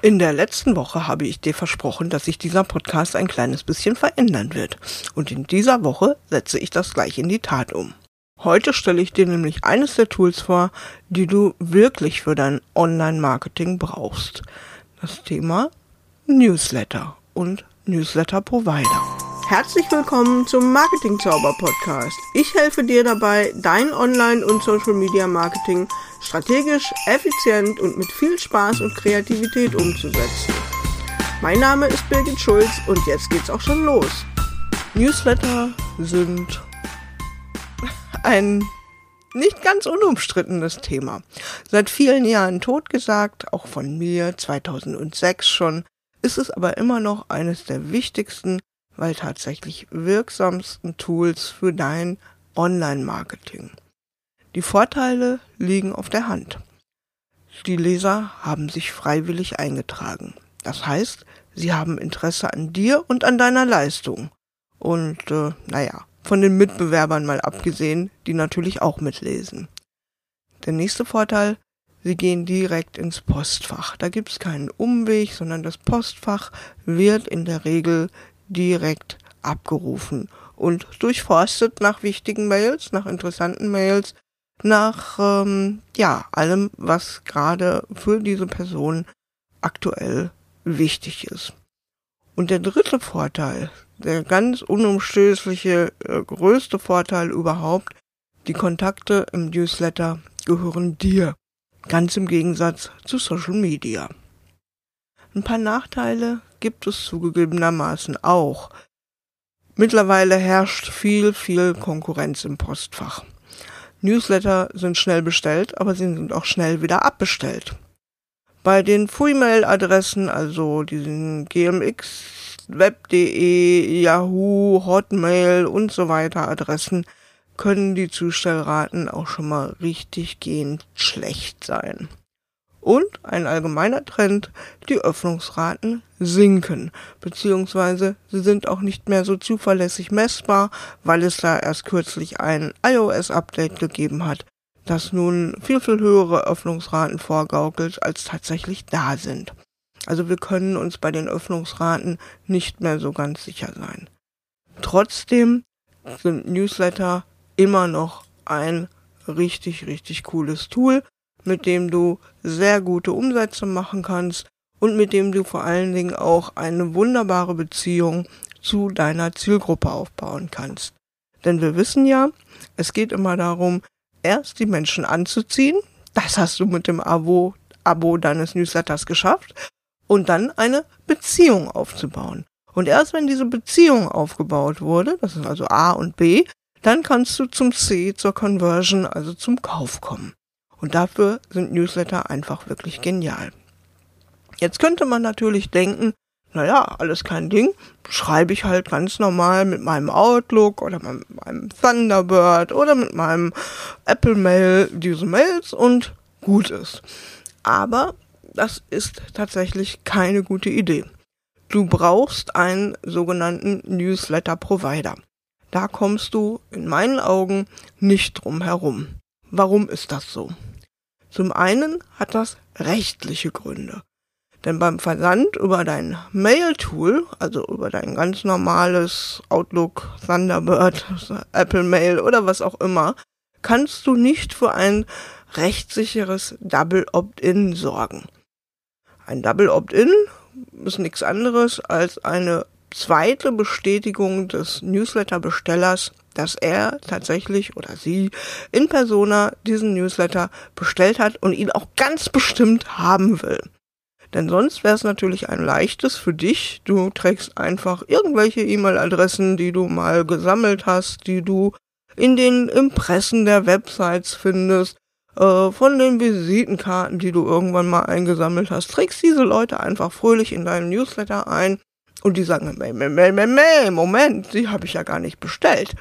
In der letzten Woche habe ich dir versprochen, dass sich dieser Podcast ein kleines bisschen verändern wird. Und in dieser Woche setze ich das gleich in die Tat um. Heute stelle ich dir nämlich eines der Tools vor, die du wirklich für dein Online-Marketing brauchst. Das Thema Newsletter und Newsletter-Provider. Herzlich willkommen zum Marketing Zauber Podcast. Ich helfe dir dabei, dein Online- und Social Media Marketing strategisch, effizient und mit viel Spaß und Kreativität umzusetzen. Mein Name ist Birgit Schulz und jetzt geht's auch schon los. Newsletter sind ein nicht ganz unumstrittenes Thema. Seit vielen Jahren totgesagt, auch von mir 2006 schon, ist es aber immer noch eines der wichtigsten weil tatsächlich wirksamsten Tools für dein Online-Marketing. Die Vorteile liegen auf der Hand. Die Leser haben sich freiwillig eingetragen. Das heißt, sie haben Interesse an dir und an deiner Leistung. Und äh, naja, von den Mitbewerbern mal abgesehen, die natürlich auch mitlesen. Der nächste Vorteil, sie gehen direkt ins Postfach. Da gibt's keinen Umweg, sondern das Postfach wird in der Regel direkt abgerufen und durchforstet nach wichtigen Mails, nach interessanten Mails, nach ähm, ja allem, was gerade für diese Person aktuell wichtig ist. Und der dritte Vorteil, der ganz unumstößliche, äh, größte Vorteil überhaupt, die Kontakte im Newsletter gehören dir, ganz im Gegensatz zu Social Media. Ein paar Nachteile gibt es zugegebenermaßen auch. Mittlerweile herrscht viel, viel Konkurrenz im Postfach. Newsletter sind schnell bestellt, aber sie sind auch schnell wieder abbestellt. Bei den Free-Mail-Adressen, also diesen GMX, Web.de, Yahoo, Hotmail und so weiter Adressen, können die Zustellraten auch schon mal richtig gehend schlecht sein. Und ein allgemeiner Trend, die Öffnungsraten sinken, beziehungsweise sie sind auch nicht mehr so zuverlässig messbar, weil es da erst kürzlich ein iOS-Update gegeben hat, das nun viel, viel höhere Öffnungsraten vorgaukelt, als tatsächlich da sind. Also wir können uns bei den Öffnungsraten nicht mehr so ganz sicher sein. Trotzdem sind Newsletter immer noch ein richtig, richtig cooles Tool, mit dem du sehr gute Umsätze machen kannst und mit dem du vor allen Dingen auch eine wunderbare Beziehung zu deiner Zielgruppe aufbauen kannst. Denn wir wissen ja, es geht immer darum, erst die Menschen anzuziehen, das hast du mit dem Abo, Abo deines Newsletters geschafft, und dann eine Beziehung aufzubauen. Und erst wenn diese Beziehung aufgebaut wurde, das ist also A und B, dann kannst du zum C, zur Conversion, also zum Kauf kommen. Und dafür sind Newsletter einfach wirklich genial. Jetzt könnte man natürlich denken, naja, alles kein Ding, schreibe ich halt ganz normal mit meinem Outlook oder mit meinem Thunderbird oder mit meinem Apple Mail diese Mails und gut ist. Aber das ist tatsächlich keine gute Idee. Du brauchst einen sogenannten Newsletter Provider. Da kommst du in meinen Augen nicht drum herum. Warum ist das so? Zum einen hat das rechtliche Gründe. Denn beim Versand über dein Mail-Tool, also über dein ganz normales Outlook, Thunderbird, Apple Mail oder was auch immer, kannst du nicht für ein rechtssicheres Double Opt-in sorgen. Ein Double Opt-in ist nichts anderes als eine zweite Bestätigung des Newsletter-Bestellers, dass er tatsächlich oder sie in persona diesen Newsletter bestellt hat und ihn auch ganz bestimmt haben will. Denn sonst wäre es natürlich ein leichtes für dich. Du trägst einfach irgendwelche E-Mail-Adressen, die du mal gesammelt hast, die du in den Impressen der Websites findest, äh, von den Visitenkarten, die du irgendwann mal eingesammelt hast. Trägst diese Leute einfach fröhlich in deinen Newsletter ein und die sagen, meh, meh, Moment, die habe ich ja gar nicht bestellt.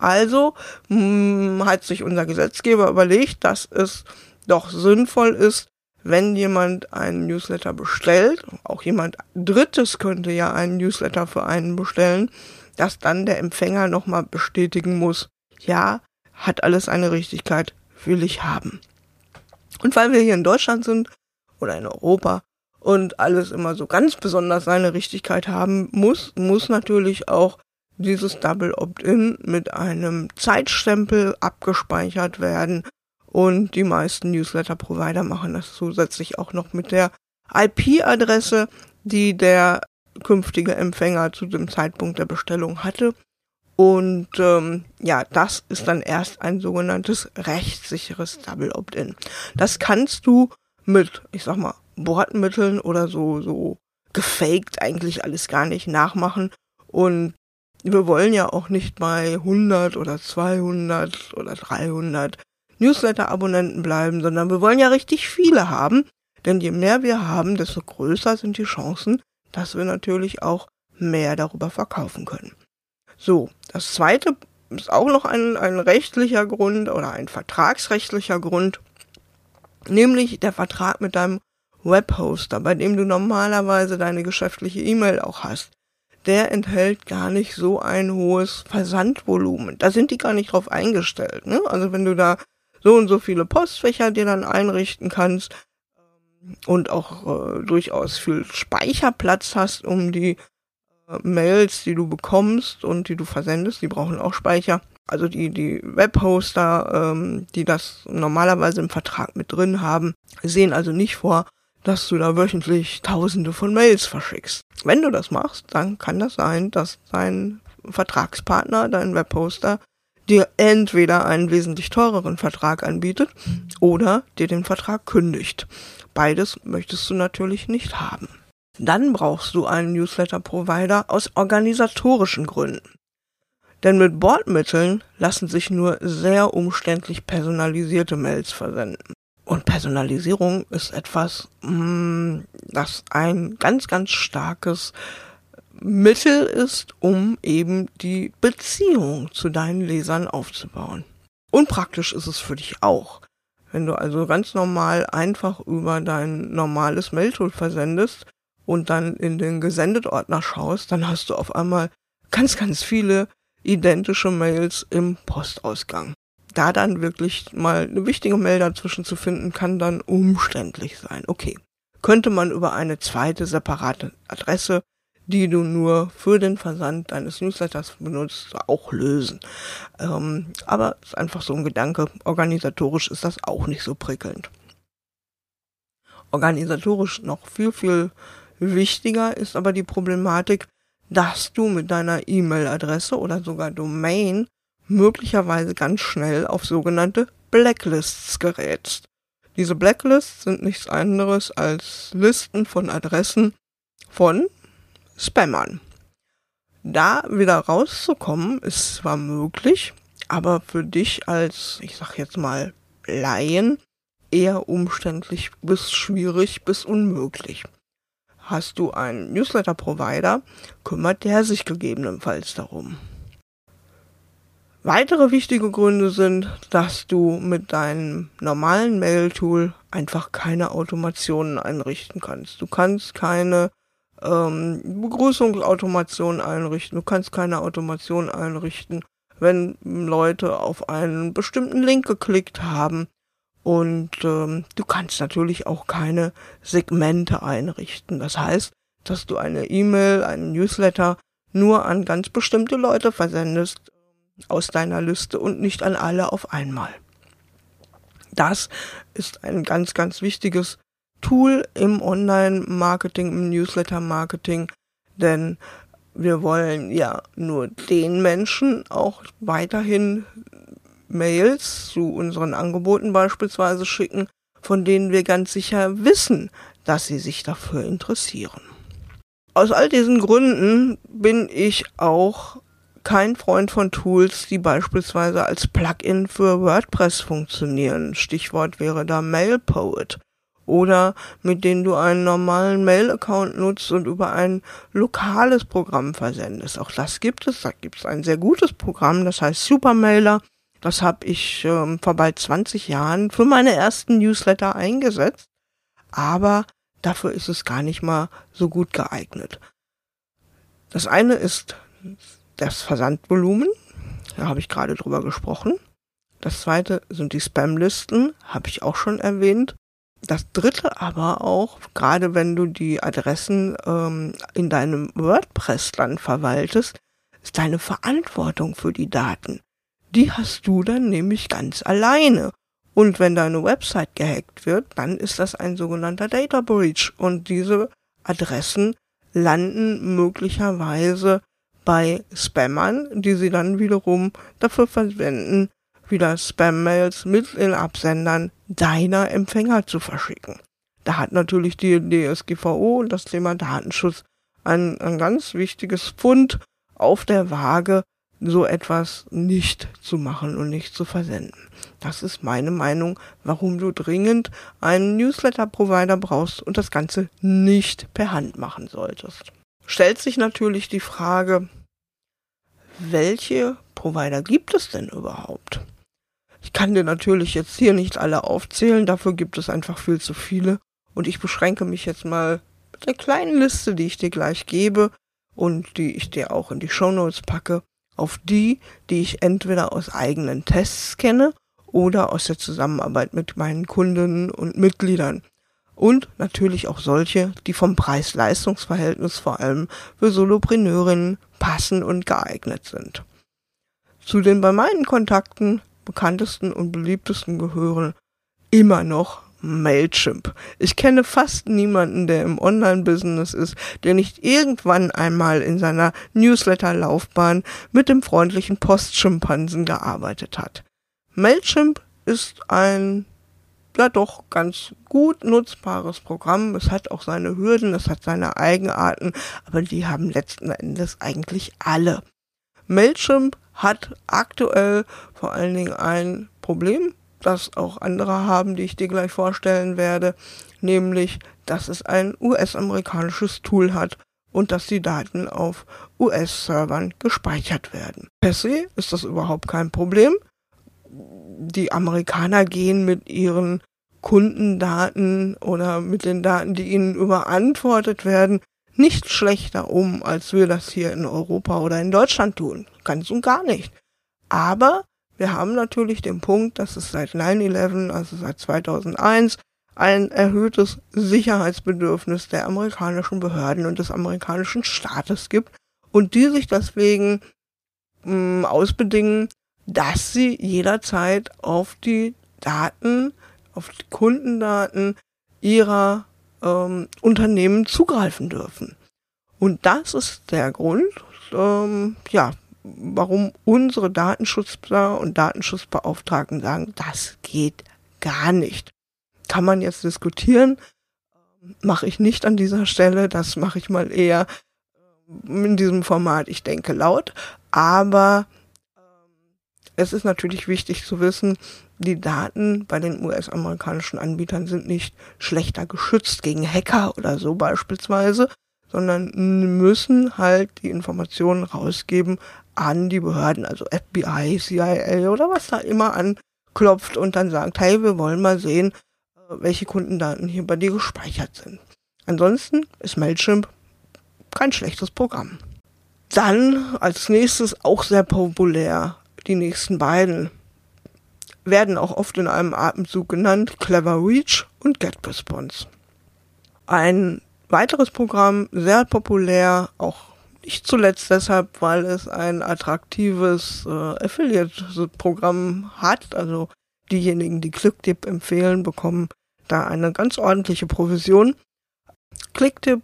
Also mh, hm, hat sich unser Gesetzgeber überlegt, dass es doch sinnvoll ist, wenn jemand einen Newsletter bestellt, auch jemand Drittes könnte ja einen Newsletter für einen bestellen, dass dann der Empfänger nochmal bestätigen muss, ja, hat alles eine Richtigkeit, will ich haben. Und weil wir hier in Deutschland sind oder in Europa und alles immer so ganz besonders seine Richtigkeit haben muss, muss natürlich auch dieses Double Opt-in mit einem Zeitstempel abgespeichert werden und die meisten Newsletter-Provider machen das zusätzlich auch noch mit der IP-Adresse, die der künftige Empfänger zu dem Zeitpunkt der Bestellung hatte. Und ähm, ja, das ist dann erst ein sogenanntes rechtssicheres Double Opt-in. Das kannst du mit, ich sag mal, Bordmitteln oder so, so gefaked eigentlich alles gar nicht nachmachen. Und wir wollen ja auch nicht bei 100 oder 200 oder 300 Newsletter-Abonnenten bleiben, sondern wir wollen ja richtig viele haben. Denn je mehr wir haben, desto größer sind die Chancen, dass wir natürlich auch mehr darüber verkaufen können. So, das zweite ist auch noch ein, ein rechtlicher Grund oder ein vertragsrechtlicher Grund, nämlich der Vertrag mit deinem Webhoster, bei dem du normalerweise deine geschäftliche E-Mail auch hast. Der enthält gar nicht so ein hohes Versandvolumen. Da sind die gar nicht drauf eingestellt. Ne? Also wenn du da so und so viele Postfächer dir dann einrichten kannst ähm, und auch äh, durchaus viel Speicherplatz hast, um die äh, Mails, die du bekommst und die du versendest, die brauchen auch Speicher. Also die, die Webhoster, ähm, die das normalerweise im Vertrag mit drin haben, sehen also nicht vor, dass du da wöchentlich tausende von Mails verschickst. Wenn du das machst, dann kann das sein, dass dein Vertragspartner, dein Webhoster, dir entweder einen wesentlich teureren Vertrag anbietet oder dir den Vertrag kündigt. Beides möchtest du natürlich nicht haben. Dann brauchst du einen Newsletter-Provider aus organisatorischen Gründen. Denn mit Bordmitteln lassen sich nur sehr umständlich personalisierte Mails versenden. Und Personalisierung ist etwas, mm, das ein ganz, ganz starkes Mittel ist, um eben die Beziehung zu deinen Lesern aufzubauen. Unpraktisch ist es für dich auch. Wenn du also ganz normal einfach über dein normales Mailtool versendest und dann in den Gesendet-Ordner schaust, dann hast du auf einmal ganz, ganz viele identische Mails im Postausgang. Da dann wirklich mal eine wichtige Mail dazwischen zu finden, kann dann umständlich sein. Okay. Könnte man über eine zweite separate Adresse die du nur für den Versand deines Newsletters benutzt, auch lösen. Ähm, aber ist einfach so ein Gedanke. Organisatorisch ist das auch nicht so prickelnd. Organisatorisch noch viel, viel wichtiger ist aber die Problematik, dass du mit deiner E-Mail-Adresse oder sogar Domain möglicherweise ganz schnell auf sogenannte Blacklists gerätst. Diese Blacklists sind nichts anderes als Listen von Adressen von Spammern. Da wieder rauszukommen, ist zwar möglich, aber für dich als, ich sag jetzt mal, Laien eher umständlich bis schwierig bis unmöglich. Hast du einen Newsletter-Provider, kümmert der sich gegebenenfalls darum. Weitere wichtige Gründe sind, dass du mit deinem normalen Mail-Tool einfach keine Automationen einrichten kannst. Du kannst keine ähm, Begrüßungsautomation einrichten. Du kannst keine Automation einrichten, wenn Leute auf einen bestimmten Link geklickt haben. Und ähm, du kannst natürlich auch keine Segmente einrichten. Das heißt, dass du eine E-Mail, einen Newsletter nur an ganz bestimmte Leute versendest aus deiner Liste und nicht an alle auf einmal. Das ist ein ganz, ganz wichtiges Tool im Online-Marketing, im Newsletter-Marketing, denn wir wollen ja nur den Menschen auch weiterhin Mails zu unseren Angeboten beispielsweise schicken, von denen wir ganz sicher wissen, dass sie sich dafür interessieren. Aus all diesen Gründen bin ich auch kein Freund von Tools, die beispielsweise als Plugin für WordPress funktionieren. Stichwort wäre da MailPoet oder mit denen du einen normalen Mail-Account nutzt und über ein lokales Programm versendest. Auch das gibt es. Da gibt es ein sehr gutes Programm, das heißt Supermailer. Das habe ich ähm, vor bald 20 Jahren für meine ersten Newsletter eingesetzt. Aber dafür ist es gar nicht mal so gut geeignet. Das eine ist das Versandvolumen. Da habe ich gerade drüber gesprochen. Das zweite sind die Spamlisten, habe ich auch schon erwähnt. Das dritte aber auch, gerade wenn du die Adressen ähm, in deinem WordPress dann verwaltest, ist deine Verantwortung für die Daten. Die hast du dann nämlich ganz alleine. Und wenn deine Website gehackt wird, dann ist das ein sogenannter Data Breach. Und diese Adressen landen möglicherweise bei Spammern, die sie dann wiederum dafür verwenden, wieder Spam-Mails mit den Absendern deiner Empfänger zu verschicken. Da hat natürlich die DSGVO und das Thema Datenschutz ein, ein ganz wichtiges Pfund auf der Waage, so etwas nicht zu machen und nicht zu versenden. Das ist meine Meinung, warum du dringend einen Newsletter-Provider brauchst und das Ganze nicht per Hand machen solltest. Stellt sich natürlich die Frage, welche Provider gibt es denn überhaupt? Ich kann dir natürlich jetzt hier nicht alle aufzählen, dafür gibt es einfach viel zu viele. Und ich beschränke mich jetzt mal mit der kleinen Liste, die ich dir gleich gebe und die ich dir auch in die Shownotes packe, auf die, die ich entweder aus eigenen Tests kenne oder aus der Zusammenarbeit mit meinen Kunden und Mitgliedern. Und natürlich auch solche, die vom Preis-Leistungs-Verhältnis vor allem für Solopreneurinnen passen und geeignet sind. Zu den bei meinen Kontakten bekanntesten und beliebtesten gehören immer noch Mailchimp. Ich kenne fast niemanden, der im Online-Business ist, der nicht irgendwann einmal in seiner Newsletter-Laufbahn mit dem freundlichen Postschimpansen gearbeitet hat. Mailchimp ist ein ja doch ganz gut nutzbares Programm. Es hat auch seine Hürden, es hat seine Eigenarten, aber die haben letzten Endes eigentlich alle. Mailchimp hat aktuell vor allen Dingen ein Problem, das auch andere haben, die ich dir gleich vorstellen werde, nämlich, dass es ein US-amerikanisches Tool hat und dass die Daten auf US-Servern gespeichert werden. Per se ist das überhaupt kein Problem. Die Amerikaner gehen mit ihren Kundendaten oder mit den Daten, die ihnen überantwortet werden, nicht schlechter um, als wir das hier in Europa oder in Deutschland tun. Ganz und gar nicht. Aber wir haben natürlich den Punkt, dass es seit 9-11, also seit 2001, ein erhöhtes Sicherheitsbedürfnis der amerikanischen Behörden und des amerikanischen Staates gibt und die sich deswegen mh, hm, ausbedingen, dass sie jederzeit auf die Daten, auf die Kundendaten ihrer ähm, Unternehmen zugreifen dürfen. Und das ist der Grund, ähm, ja, warum unsere Datenschützer und Datenschutzbeauftragten sagen, das geht gar nicht. Kann man jetzt diskutieren, mache ich nicht an dieser Stelle, das mache ich mal eher ähm, in diesem Format, ich denke laut, aber ähm, es ist natürlich wichtig zu wissen, die Daten bei den US-amerikanischen Anbietern sind nicht schlechter geschützt gegen Hacker oder so beispielsweise, sondern müssen halt die Informationen rausgeben an die Behörden, also FBI, CIA oder was da immer anklopft und dann sagt, hey, wir wollen mal sehen, äh, welche Kundendaten hier bei dir gespeichert sind. Ansonsten ist Mailchimp kein schlechtes Programm. Dann als nächstes auch sehr populär die nächsten beiden werden auch oft in einem Atemzug genannt, Clever Reach und GetResponse. Ein weiteres Programm, sehr populär, auch nicht zuletzt deshalb, weil es ein attraktives äh, Affiliate-Programm hat. Also diejenigen, die Clicktip empfehlen, bekommen da eine ganz ordentliche Provision. Clicktip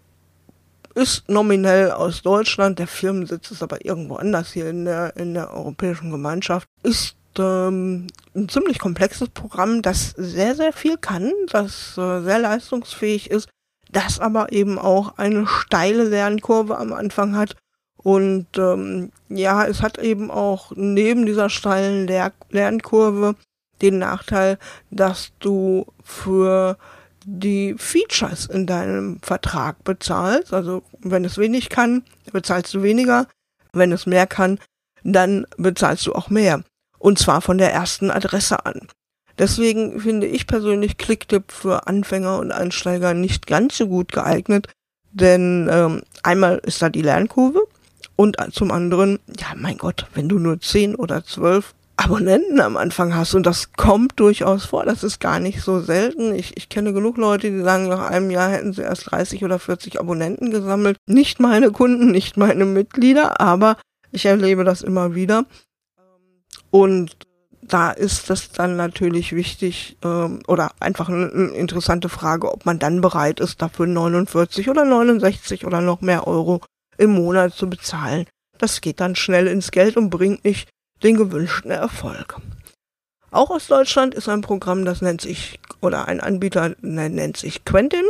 ist nominell aus Deutschland, der Firmensitz ist aber irgendwo anders hier in der, in der Europäischen Gemeinschaft, ist ähm, ein ziemlich komplexes Programm, das sehr, sehr viel kann, das äh, sehr leistungsfähig ist, das aber eben auch eine steile Lernkurve am Anfang hat. Und ähm, ja, es hat eben auch neben dieser steilen Ler Lernkurve den Nachteil, dass du für die Features in deinem Vertrag bezahlst. Also wenn es wenig kann, bezahlst du weniger. Wenn es mehr kann, dann bezahlst du auch mehr. Und zwar von der ersten Adresse an. Deswegen finde ich persönlich Clicktip für Anfänger und Einsteiger nicht ganz so gut geeignet, denn ähm, einmal ist da die Lernkurve und zum anderen, ja mein Gott, wenn du nur 10 oder 12 Abonnenten am Anfang hast. Und das kommt durchaus vor. Das ist gar nicht so selten. Ich, ich kenne genug Leute, die sagen, nach einem Jahr hätten sie erst 30 oder 40 Abonnenten gesammelt. Nicht meine Kunden, nicht meine Mitglieder, aber ich erlebe das immer wieder. Und da ist das dann natürlich wichtig ähm, oder einfach eine, eine interessante Frage, ob man dann bereit ist, dafür 49 oder 69 oder noch mehr Euro im Monat zu bezahlen. Das geht dann schnell ins Geld und bringt nicht den gewünschten Erfolg. Auch aus Deutschland ist ein Programm, das nennt sich, oder ein Anbieter nennt sich Quentin.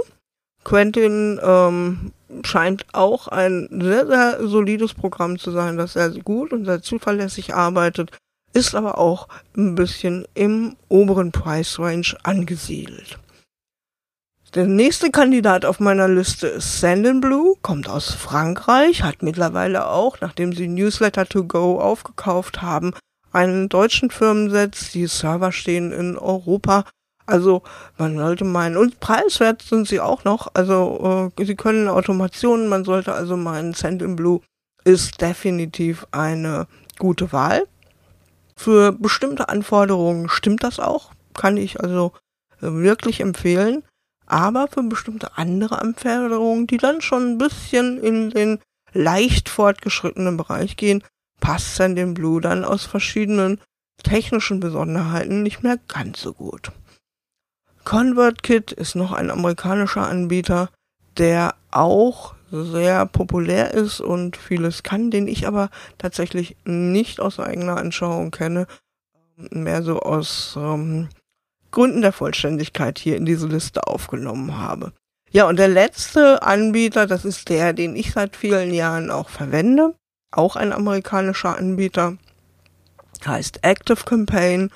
Quentin ähm, scheint auch ein sehr, sehr solides Programm zu sein, das sehr gut und sehr zuverlässig arbeitet, ist aber auch ein bisschen im oberen Price Range angesiedelt. Der nächste Kandidat auf meiner Liste ist Sandinblue, kommt aus Frankreich, hat mittlerweile auch, nachdem sie Newsletter to Go aufgekauft haben, einen deutschen Firmensitz. Die Server stehen in Europa. Also man sollte meinen, und preiswert sind sie auch noch. Also äh, sie können Automationen, man sollte also meinen, Sandinblue ist definitiv eine gute Wahl. Für bestimmte Anforderungen stimmt das auch, kann ich also äh, wirklich empfehlen aber für bestimmte andere Anforderungen, die dann schon ein bisschen in den leicht fortgeschrittenen Bereich gehen, passt dann dem Blue dann aus verschiedenen technischen Besonderheiten nicht mehr ganz so gut. ConvertKit ist noch ein amerikanischer Anbieter, der auch sehr populär ist und vieles kann, den ich aber tatsächlich nicht aus eigener Anschauung kenne, mehr so aus ähm, Gründen der Vollständigkeit hier in diese Liste aufgenommen habe. Ja, und der letzte Anbieter, das ist der, den ich seit vielen Jahren auch verwende, auch ein amerikanischer Anbieter, heißt Active Campaign,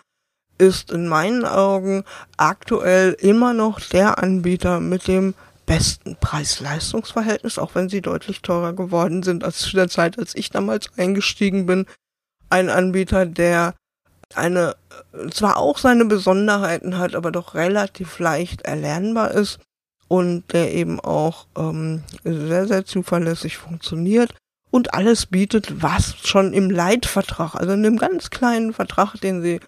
ist in meinen Augen aktuell immer noch der Anbieter mit dem besten Preis-Leistungs-Verhältnis, auch wenn sie deutlich teurer geworden sind als zu der Zeit, als ich damals eingestiegen bin. Ein Anbieter, der eine zwar auch seine Besonderheiten hat, aber doch relativ leicht erlernbar ist und der eben auch ähm, sehr, sehr zuverlässig funktioniert und alles bietet, was schon im Leitvertrag, also in dem ganz kleinen Vertrag, den sie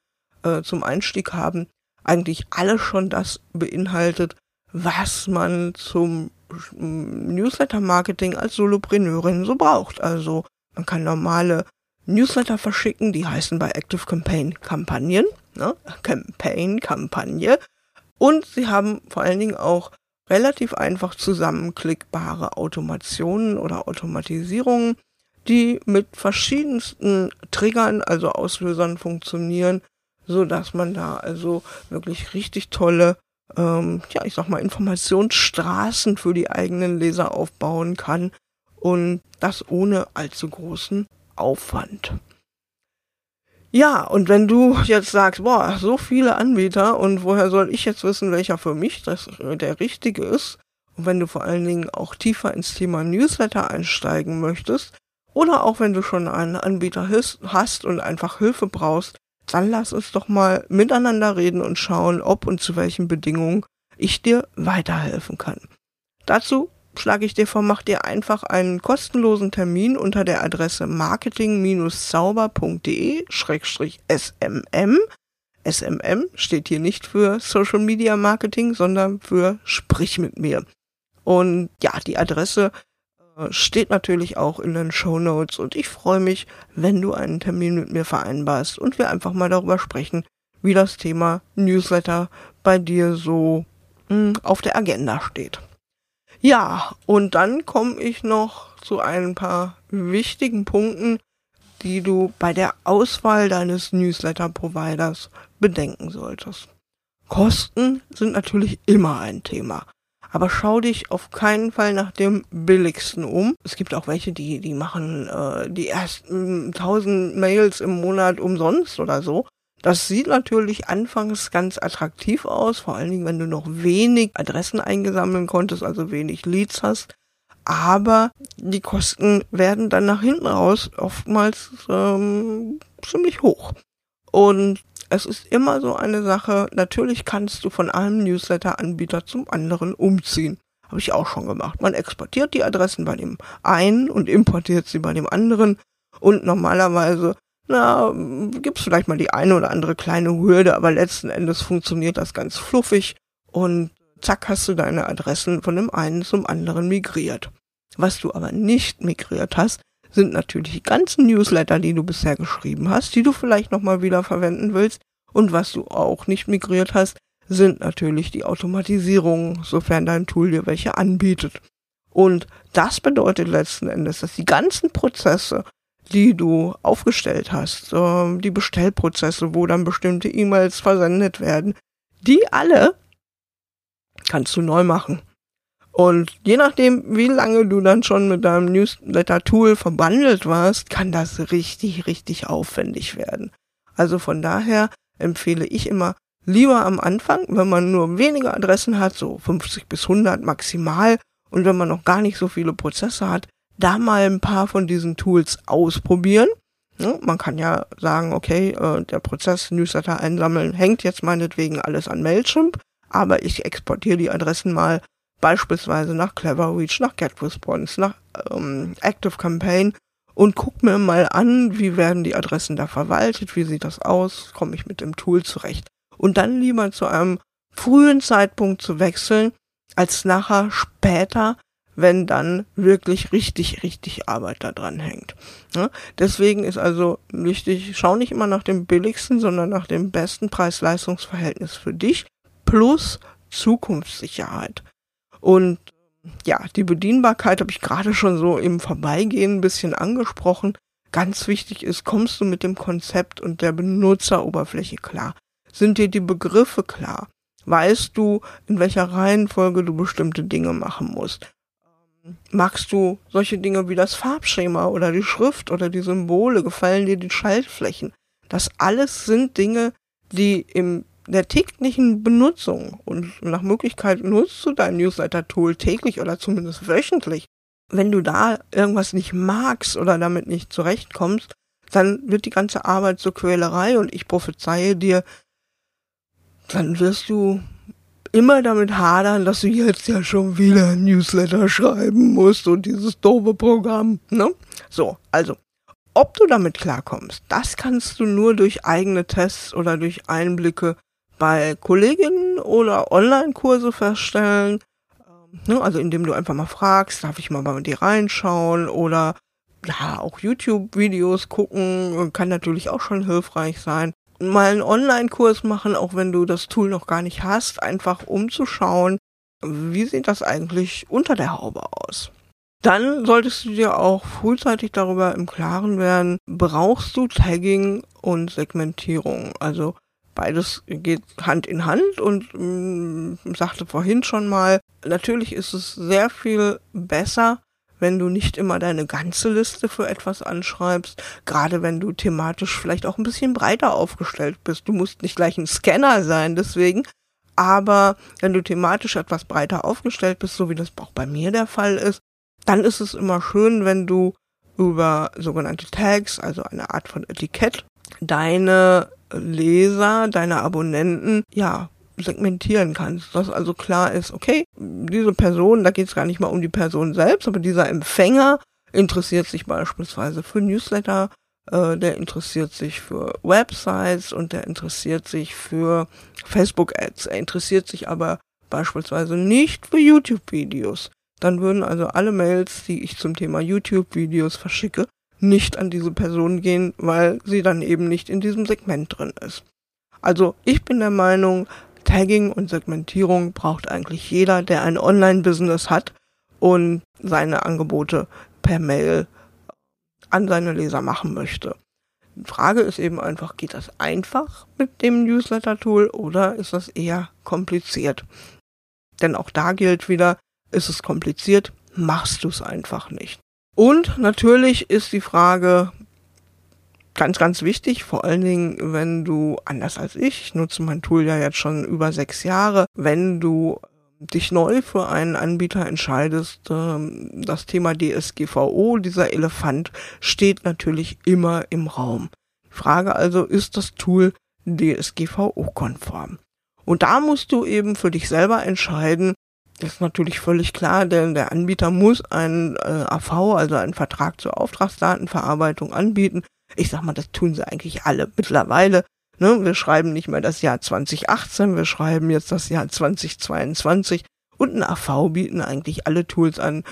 äh, zum Einstieg haben, eigentlich alles schon das beinhaltet, was man zum Newsletter-Marketing als Solopreneurin so braucht. Also man kann normale Newsletter verschicken, die heißen bei Active Campaign Kampagnen, ne? Campaign, Kampagne. Und sie haben vor allen Dingen auch relativ einfach zusammenklickbare Automationen oder Automatisierungen, die mit verschiedensten Triggern, also Auslösern funktionieren, so dass man da also wirklich richtig tolle, ähm, ja, ich sag mal, Informationsstraßen für die eigenen Leser aufbauen kann und das ohne allzu großen Aufwand. Ja, und wenn du jetzt sagst, boah, so viele Anbieter und woher soll ich jetzt wissen, welcher für mich das, der richtige ist? Und wenn du vor allen Dingen auch tiefer ins Thema Newsletter einsteigen möchtest, oder auch wenn du schon einen Anbieter hast und einfach Hilfe brauchst, dann lass uns doch mal miteinander reden und schauen, ob und zu welchen Bedingungen ich dir weiterhelfen kann. Dazu schlage ich dir vor, mach dir einfach einen kostenlosen Termin unter der Adresse marketing-zauber.de-smm. SMM steht hier nicht für Social Media Marketing, sondern für Sprich mit mir. Und ja, die Adresse steht natürlich auch in den Show Notes und ich freue mich, wenn du einen Termin mit mir vereinbarst und wir einfach mal darüber sprechen, wie das Thema Newsletter bei dir so mh, hm, auf der Agenda steht. Ja, und dann komme ich noch zu ein paar wichtigen Punkten, die du bei der Auswahl deines Newsletter-Providers bedenken solltest. Kosten sind natürlich immer ein Thema. Aber schau dich auf keinen Fall nach dem billigsten um. Es gibt auch welche, die, die machen äh, die ersten tausend Mails im Monat umsonst oder so. Das sieht natürlich anfangs ganz attraktiv aus, vor allen Dingen, wenn du noch wenig Adressen eingesammeln konntest, also wenig Leads hast. Aber die Kosten werden dann nach hinten raus oftmals ähm, ziemlich hoch. Und es ist immer so eine Sache, natürlich kannst du von einem Newsletter-Anbieter zum anderen umziehen. Habe ich auch schon gemacht. Man exportiert die Adressen bei dem einen und importiert sie bei dem anderen. Und normalerweise na, gibt's vielleicht mal die eine oder andere kleine Hürde, aber letzten Endes funktioniert das ganz fluffig und zack hast du deine Adressen von dem einen zum anderen migriert. Was du aber nicht migriert hast, sind natürlich die ganzen Newsletter, die du bisher geschrieben hast, die du vielleicht nochmal wieder verwenden willst. Und was du auch nicht migriert hast, sind natürlich die Automatisierungen, sofern dein Tool dir welche anbietet. Und das bedeutet letzten Endes, dass die ganzen Prozesse, die du aufgestellt hast, ähm, die Bestellprozesse, wo dann bestimmte E-Mails versendet werden, die alle kannst du neu machen. Und je nachdem, wie lange du dann schon mit deinem Newsletter-Tool verbandelt warst, kann das richtig, richtig aufwendig werden. Also von daher empfehle ich immer lieber am Anfang, wenn man nur wenige Adressen hat, so 50 bis 100 maximal, und wenn man noch gar nicht so viele Prozesse hat, da mal ein paar von diesen Tools ausprobieren. Ja, man kann ja sagen, okay, äh, der Prozess Newsletter einsammeln hängt jetzt meinetwegen alles an Mailchimp, aber ich exportiere die Adressen mal beispielsweise nach Cleverreach, nach GetResponse, nach ähm, ActiveCampaign und guck mir mal an, wie werden die Adressen da verwaltet, wie sieht das aus, komme ich mit dem Tool zurecht. Und dann lieber zu einem frühen Zeitpunkt zu wechseln, als nachher später, wenn dann wirklich richtig, richtig Arbeit da dran hängt. Ja, deswegen ist also wichtig, schau nicht immer nach dem billigsten, sondern nach dem besten Preis-Leistungs-Verhältnis für dich plus Zukunftssicherheit. Und ja, die Bedienbarkeit habe ich gerade schon so im Vorbeigehen ein bisschen angesprochen. Ganz wichtig ist, kommst du mit dem Konzept und der Benutzeroberfläche klar? Sind dir die Begriffe klar? Weißt du, in welcher Reihenfolge du bestimmte Dinge machen musst? Magst du solche Dinge wie das Farbschema oder die Schrift oder die Symbole? Gefallen dir die Schaltflächen? Das alles sind Dinge, die im der täglichen Benutzung und nach Möglichkeit nutzt du dein Newsletter-Tool täglich oder zumindest wöchentlich. Wenn du da irgendwas nicht magst oder damit nicht zurechtkommst, dann wird die ganze Arbeit zur Quälerei und ich prophezeie dir, dann wirst du immer damit hadern, dass du jetzt ja schon wieder ein Newsletter schreiben musst und dieses doofe Programm, ne? So, also, ob du damit klarkommst, das kannst du nur durch eigene Tests oder durch Einblicke bei Kolleginnen oder Online-Kurse feststellen. Ähm, ne? Also indem du einfach mal fragst, darf ich mal bei dir reinschauen oder ja, auch YouTube-Videos gucken, kann natürlich auch schon hilfreich sein mal einen Online-Kurs machen, auch wenn du das Tool noch gar nicht hast, einfach umzuschauen, wie sieht das eigentlich unter der Haube aus. Dann solltest du dir auch frühzeitig darüber im Klaren werden, brauchst du Tagging und Segmentierung. Also beides geht Hand in Hand und mh, mm, sagte vorhin schon mal, natürlich ist es sehr viel besser, wenn du nicht immer deine ganze Liste für etwas anschreibst, gerade wenn du thematisch vielleicht auch ein bisschen breiter aufgestellt bist. Du musst nicht gleich ein Scanner sein, deswegen. Aber wenn du thematisch etwas breiter aufgestellt bist, so wie das auch bei mir der Fall ist, dann ist es immer schön, wenn du über sogenannte Tags, also eine Art von Etikett, deine Leser, deine Abonnenten, ja, segmentieren kannst, dass also klar ist, okay, diese Person, da geht es gar nicht mal um die Person selbst, aber dieser Empfänger interessiert sich beispielsweise für Newsletter, äh, der interessiert sich für Websites und der interessiert sich für Facebook-Ads. Er interessiert sich aber beispielsweise nicht für YouTube-Videos. Dann würden also alle Mails, die ich zum Thema YouTube-Videos verschicke, nicht an diese Person gehen, weil sie dann eben nicht in diesem Segment drin ist. Also ich bin der Meinung, Tagging und Segmentierung braucht eigentlich jeder, der ein Online-Business hat und seine Angebote per Mail an seine Leser machen möchte. Die Frage ist eben einfach, geht das einfach mit dem Newsletter-Tool oder ist das eher kompliziert? Denn auch da gilt wieder, ist es kompliziert, machst du es einfach nicht. Und natürlich ist die Frage, ganz, ganz wichtig, vor allen Dingen, wenn du, anders als ich, ich nutze mein Tool ja jetzt schon über sechs Jahre, wenn du ähm, dich neu für einen Anbieter entscheidest, ähm, das Thema DSGVO, dieser Elefant, steht natürlich immer im Raum. Die Frage also, ist das Tool DSGVO-konform? Und da musst du eben für dich selber entscheiden, das ist natürlich völlig klar, denn der Anbieter muss einen äh, AV, also einen Vertrag zur Auftragsdatenverarbeitung anbieten. Ich sag mal, das tun sie eigentlich alle mittlerweile. Ne? Wir schreiben nicht mehr das Jahr 2018, wir schreiben jetzt das Jahr 2022 und ein AV bieten eigentlich alle Tools an,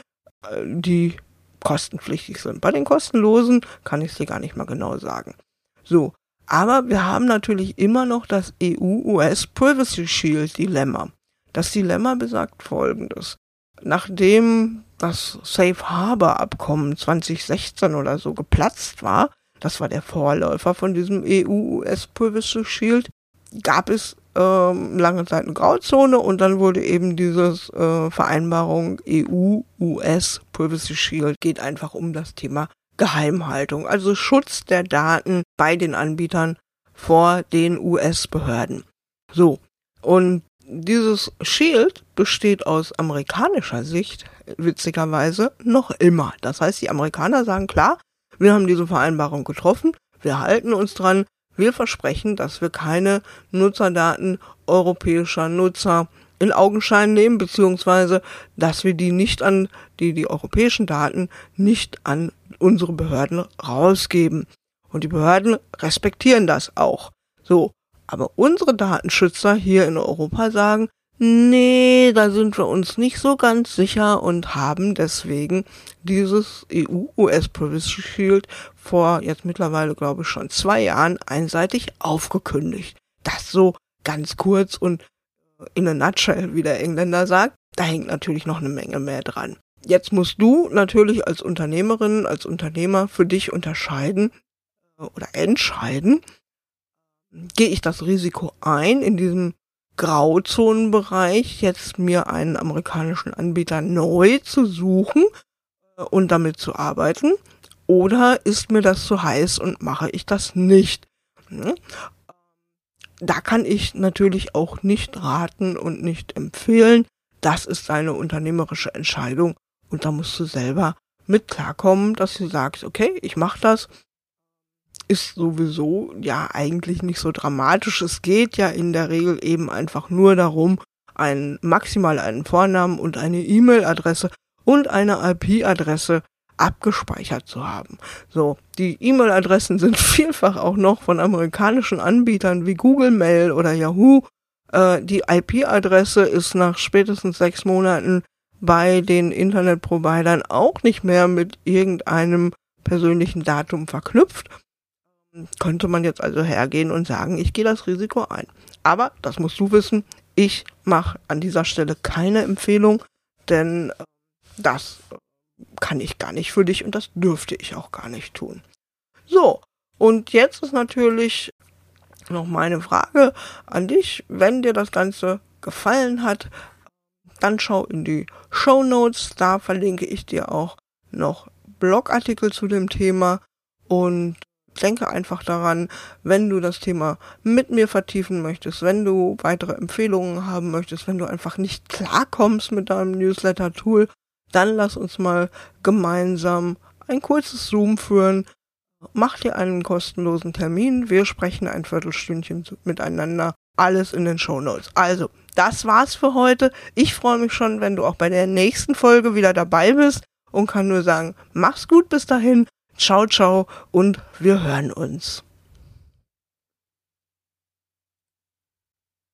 äh, die kostenpflichtig sind. Bei den kostenlosen kann ich es dir gar nicht mal genau sagen. So, aber wir haben natürlich immer noch das EU-US Privacy Shield Dilemma. Das Dilemma besagt folgendes. Nachdem das Safe Harbor Abkommen 2016 oder so geplatzt war, das war der Vorläufer von diesem EU-US Privacy Shield, gab es ähm, lange Zeit eine Grauzone und dann wurde eben dieses äh, Vereinbarung EU-US Privacy Shield geht einfach um das Thema Geheimhaltung, also Schutz der Daten bei den Anbietern vor den US-Behörden. So. Und dieses Shield besteht aus amerikanischer Sicht witzigerweise noch immer. Das heißt, die Amerikaner sagen klar, wir haben diese Vereinbarung getroffen, wir halten uns dran, wir versprechen, dass wir keine Nutzerdaten europäischer Nutzer in Augenschein nehmen, beziehungsweise dass wir die nicht an die, die europäischen Daten nicht an unsere Behörden rausgeben. Und die Behörden respektieren das auch. So. Aber unsere Datenschützer hier in Europa sagen, nee, da sind wir uns nicht so ganz sicher und haben deswegen dieses EU-US-Privacy Shield vor jetzt mittlerweile, glaube ich, schon zwei Jahren einseitig aufgekündigt. Das so ganz kurz und in a nutshell, wie der Engländer sagt, da hängt natürlich noch eine Menge mehr dran. Jetzt musst du natürlich als Unternehmerin, als Unternehmer für dich unterscheiden äh, oder entscheiden, gehe ich das Risiko ein, in diesem Grauzonenbereich jetzt mir einen amerikanischen Anbieter neu zu suchen äh, und damit zu arbeiten, oder ist mir das zu heiß und mache ich das nicht? Hm? da kann ich natürlich auch nicht raten und nicht empfehlen. Das ist deine unternehmerische Entscheidung und da musst du selber mit klarkommen, dass du sagst, okay, ich mache das. Ist sowieso ja eigentlich nicht so dramatisch. Es geht ja in der Regel eben einfach nur darum, einen maximal einen Vornamen und eine E-Mail-Adresse und eine IP-Adresse abgespeichert zu haben. So, die E-Mail-Adressen sind vielfach auch noch von amerikanischen Anbietern wie Google Mail oder Yahoo. Äh, die IP-Adresse ist nach spätestens sechs Monaten bei den Internetprovidern auch nicht mehr mit irgendeinem persönlichen Datum verknüpft. Könnte man jetzt also hergehen und sagen, ich gehe das Risiko ein. Aber, das musst du wissen, ich mache an dieser Stelle keine Empfehlung, denn äh, das kann ich gar nicht für dich und das dürfte ich auch gar nicht tun. So, und jetzt ist natürlich noch meine Frage an dich, wenn dir das Ganze gefallen hat, dann schau in die Show Notes, da verlinke ich dir auch noch Blogartikel zu dem Thema und denke einfach daran, wenn du das Thema mit mir vertiefen möchtest, wenn du weitere Empfehlungen haben möchtest, wenn du einfach nicht klarkommst mit deinem Newsletter-Tool, dann lass uns mal gemeinsam ein kurzes Zoom führen. Mach dir einen kostenlosen Termin. Wir sprechen ein Viertelstündchen miteinander. Alles in den Show Notes. Also, das war's für heute. Ich freue mich schon, wenn du auch bei der nächsten Folge wieder dabei bist und kann nur sagen, mach's gut bis dahin. Ciao, ciao und wir hören uns.